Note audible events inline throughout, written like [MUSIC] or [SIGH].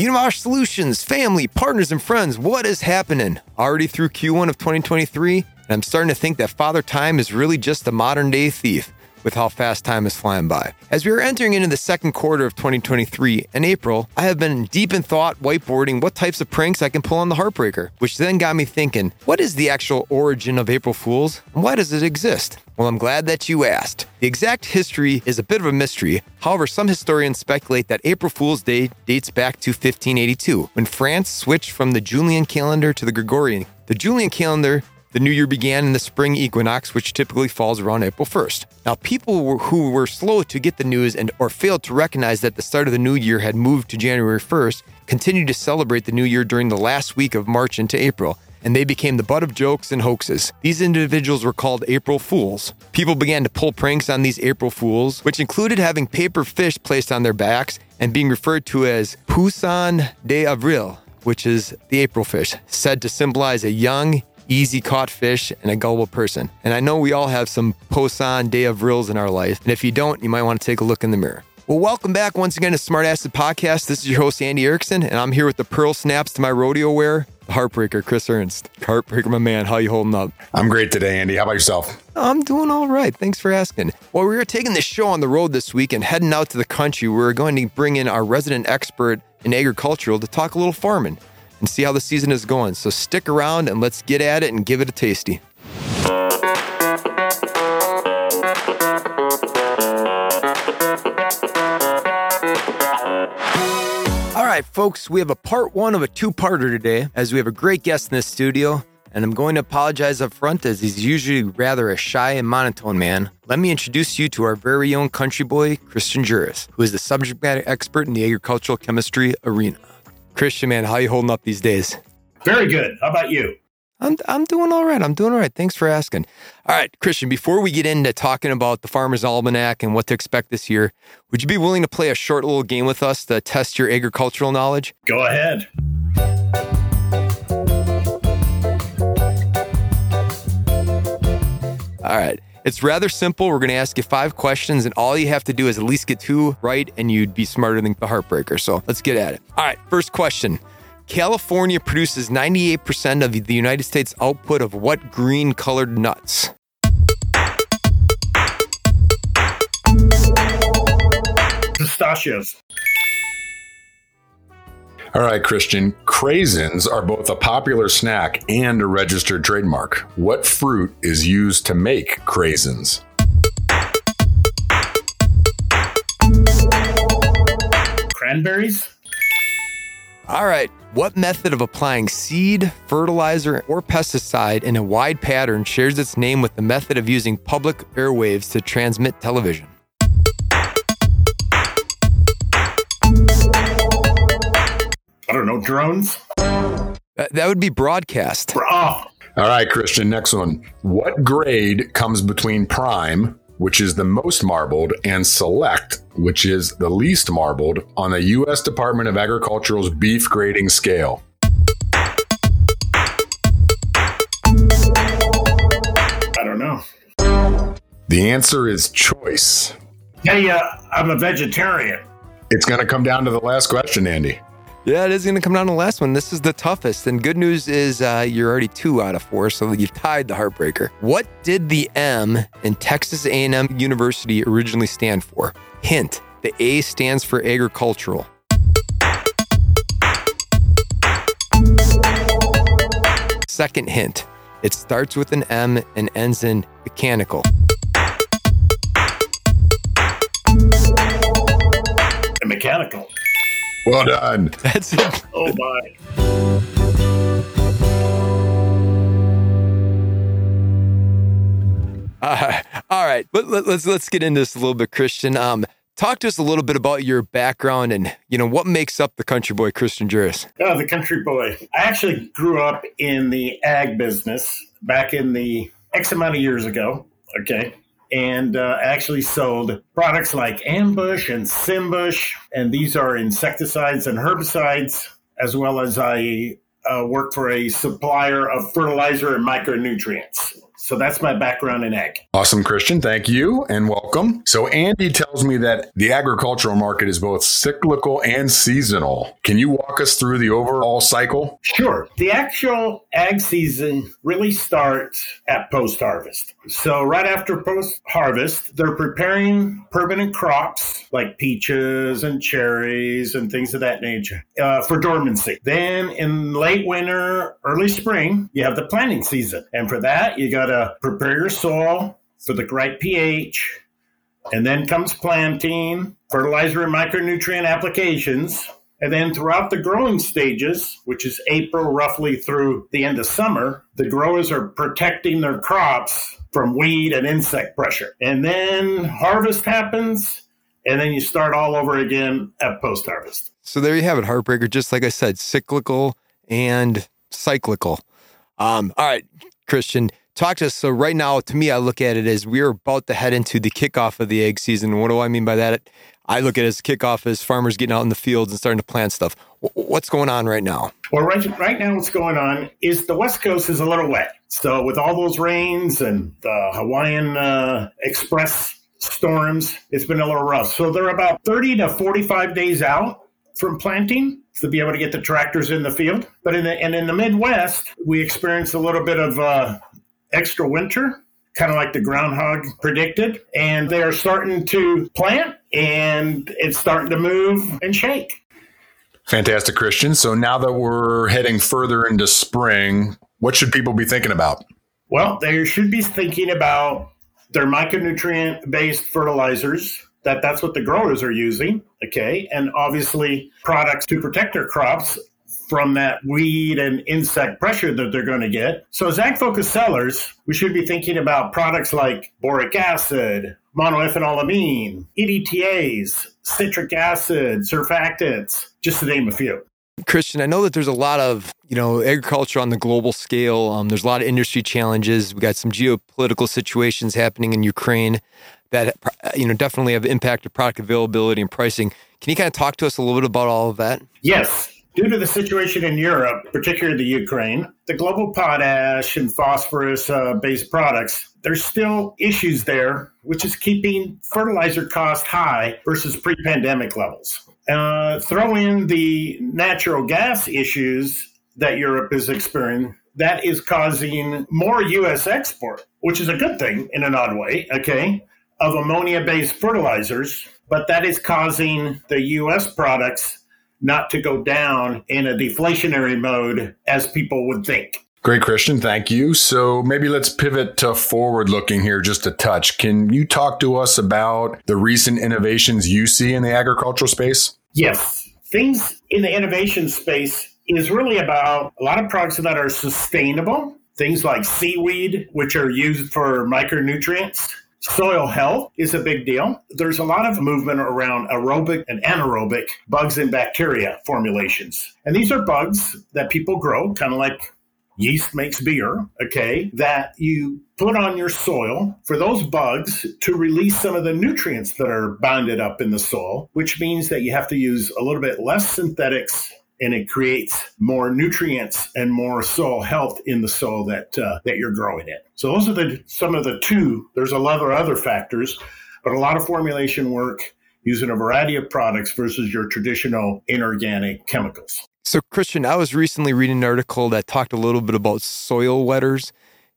Univar Solutions, family, partners, and friends, what is happening? Already through Q1 of 2023, and I'm starting to think that Father Time is really just a modern day thief with how fast time is flying by. As we are entering into the second quarter of 2023 in April, I have been deep in thought whiteboarding what types of pranks I can pull on the Heartbreaker, which then got me thinking, what is the actual origin of April Fools and why does it exist? Well, I'm glad that you asked. The exact history is a bit of a mystery. However, some historians speculate that April Fool's Day dates back to 1582, when France switched from the Julian calendar to the Gregorian. The Julian calendar the new year began in the spring equinox, which typically falls around April 1st. Now, people who were slow to get the news and or failed to recognize that the start of the new year had moved to January 1st continued to celebrate the new year during the last week of March into April, and they became the butt of jokes and hoaxes. These individuals were called April Fools. People began to pull pranks on these April Fools, which included having paper fish placed on their backs and being referred to as Poisson de Avril, which is the April fish, said to symbolize a young, easy caught fish, and a gullible person. And I know we all have some Poisson of Avrils in our life. And if you don't, you might want to take a look in the mirror. Well, welcome back once again to Smart Acid Podcast. This is your host, Andy Erickson, and I'm here with the pearl snaps to my rodeo wear, the heartbreaker, Chris Ernst. Heartbreaker, my man. How you holding up? I'm great today, Andy. How about yourself? I'm doing all right. Thanks for asking. Well, we are taking this show on the road this week and heading out to the country. We're going to bring in our resident expert in agricultural to talk a little farming and see how the season is going. So stick around and let's get at it and give it a tasty. All right, folks, we have a part one of a two parter today as we have a great guest in the studio. And I'm going to apologize up front as he's usually rather a shy and monotone man. Let me introduce you to our very own country boy, Christian Jeuris, who is the subject matter expert in the agricultural chemistry arena. Christian, man, how you holding up these days? Very good. How about you? I'm I'm doing all right. I'm doing all right. Thanks for asking. All right, Christian, before we get into talking about the Farmer's Almanac and what to expect this year, would you be willing to play a short little game with us to test your agricultural knowledge? Go ahead. All right. It's rather simple. We're going to ask you five questions, and all you have to do is at least get two right, and you'd be smarter than the heartbreaker. So let's get at it. All right, first question. California produces 98% of the United States output of what green colored nuts? Pistachios. All right, Christian. Craisins are both a popular snack and a registered trademark. What fruit is used to make craisins? Cranberries. All right. What method of applying seed, fertilizer, or pesticide in a wide pattern shares its name with the method of using public airwaves to transmit television? I don't know. Drones. That, that would be broadcast. Oh, All right, Christian. Next one. What grade comes between prime, which is the most marbled, and select, which is the least marbled, on the U.S. Department of Agriculture's beef grading scale? I don't know. The answer is choice. Hey, uh, I'm a vegetarian. It's going to come down to the last question, Andy. Yeah, it is going to come down to the last one. This is the toughest. And good news is uh, you're already two out of four, so you've tied the heartbreaker. What did the M in Texas A&M University originally stand for? Hint: the A stands for agricultural. Second hint: it starts with an M and ends in mechanical. And mechanical. Well done. [LAUGHS] That's it. Oh my. Uh, all right, but let, let's let's get into this a little bit, Christian. Um, talk to us a little bit about your background and you know what makes up the country boy Christian Jeuris. Oh, the country boy. I actually grew up in the ag business back in the X amount of years ago. Okay. And uh, actually sold products like Ambush and Cymbush, and these are insecticides and herbicides, as well as I uh, work for a supplier of fertilizer and micronutrients. So that's my background in ag. Awesome, Christian. Thank you and welcome. So, Andy tells me that the agricultural market is both cyclical and seasonal. Can you walk us through the overall cycle? Sure. The actual ag season really starts at post harvest. So, right after post harvest, they're preparing permanent crops like peaches and cherries and things of that nature uh, for dormancy. Then, in late winter, early spring, you have the planting season. And for that, you got to prepare your soil for the right pH. And then comes planting, fertilizer and micronutrient applications. And then throughout the growing stages, which is April roughly through the end of summer, the growers are protecting their crops from weed and insect pressure. And then harvest happens, and then you start all over again at post harvest. So there you have it, Heartbreaker. Just like I said, cyclical and cyclical. Um, all right, Christian, talk to us. So right now, to me, I look at it as we're about to head into the kickoff of the ag season. What do I mean by that? I look at it as kickoff as farmers getting out in the fields and starting to plant stuff. What's going on right now? Well, right, right now, what's going on is the West Coast is a little wet. So with all those rains and the Hawaiian uh, Express storms, it's been a little rough. So they're about 30 to 45 days out from planting to be able to get the tractors in the field. But in the and in the Midwest, we experienced a little bit of uh, extra winter, kind of like the groundhog predicted, and they are starting to plant, and it's starting to move and shake. Fantastic, Christian. So now that we're heading further into spring, what should people be thinking about? Well, they should be thinking about their micronutrient based fertilizers that that's what the growers are using okay and obviously products to protect their crops from that weed and insect pressure that they're going to get so as ag focused sellers we should be thinking about products like boric acid monoethanolamine EDTAs citric acid surfactants just to name a few Christian, I know that there's a lot of you know agriculture on the global scale. Um, there's a lot of industry challenges. We got some geopolitical situations happening in Ukraine that you know definitely have impacted product availability and pricing. Can you kind of talk to us a little bit about all of that? Yes. Due to the situation in Europe, particularly the Ukraine, the global potash and phosphorus uh, based products, there's still issues there, which is keeping fertilizer cost high versus pre pandemic levels. Uh, throw in the natural gas issues that Europe is experiencing, that is causing more U.S. export, which is a good thing in an odd way, okay, of ammonia based fertilizers, but that is causing the U.S. products not to go down in a deflationary mode as people would think. Great, Christian. Thank you. So maybe let's pivot to forward looking here just a touch. Can you talk to us about the recent innovations you see in the agricultural space? Yes. Things in the innovation space is really about a lot of products that are sustainable, things like seaweed, which are used for micronutrients. Soil health is a big deal. There's a lot of movement around aerobic and anaerobic bugs and bacteria formulations. And these are bugs that people grow, kind of like yeast makes beer, okay, that you put on your soil for those bugs to release some of the nutrients that are bounded up in the soil, which means that you have to use a little bit less synthetics and it creates more nutrients and more soil health in the soil that uh, that you're growing in. So those are the some of the two. There's a lot of other factors, but a lot of formulation work using a variety of products versus your traditional inorganic chemicals. So, Christian, I was recently reading an article that talked a little bit about soil wetters.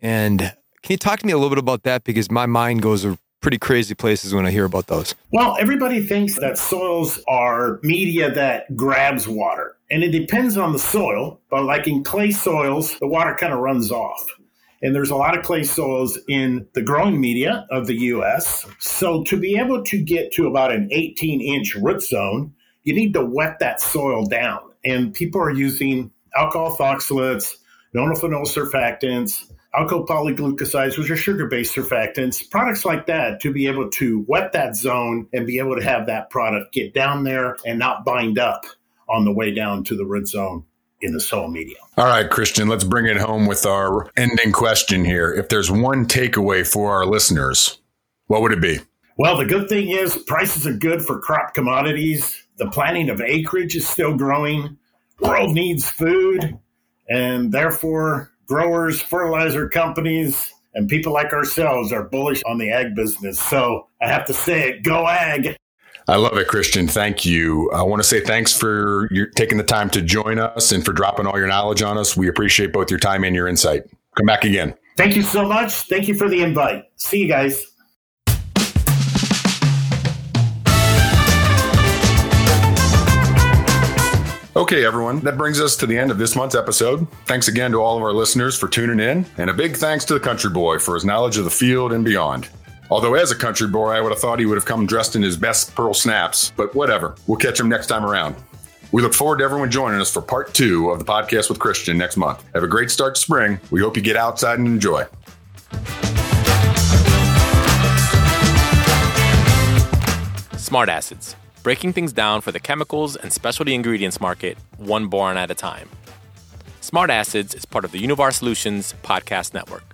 And can you talk to me a little bit about that? Because my mind goes pretty crazy places when I hear about those. Well, everybody thinks that soils are media that grabs water. And it depends on the soil, but like in clay soils, the water kind of runs off. And there's a lot of clay soils in the growing media of the US. So to be able to get to about an 18 inch root zone, you need to wet that soil down and people are using alcohol ethoxylates, nonylphenol surfactants, alkyl polyglucosides, which are sugar-based surfactants, products like that to be able to wet that zone and be able to have that product get down there and not bind up on the way down to the root zone in the soil medium. All right, Christian, let's bring it home with our ending question here. If there's one takeaway for our listeners, what would it be? Well, the good thing is prices are good for crop commodities. The planting of acreage is still growing. World needs food, and therefore growers, fertilizer companies, and people like ourselves are bullish on the ag business. So I have to say it, go ag. I love it, Christian. Thank you. I want to say thanks for your, taking the time to join us and for dropping all your knowledge on us. We appreciate both your time and your insight. Come back again. Thank you so much. Thank you for the invite. See you guys. Okay, everyone, that brings us to the end of this month's episode. Thanks again to all of our listeners for tuning in, and a big thanks to the country boy for his knowledge of the field and beyond. Although, as a country boy, I would have thought he would have come dressed in his best pearl snaps, but whatever. We'll catch him next time around. We look forward to everyone joining us for part two of the podcast with Christian next month. Have a great start to spring. We hope you get outside and enjoy. Smart Acids, breaking things down for the chemicals and specialty ingredients market, one boron at a time. Smart Acids is part of the Univar Solutions podcast network.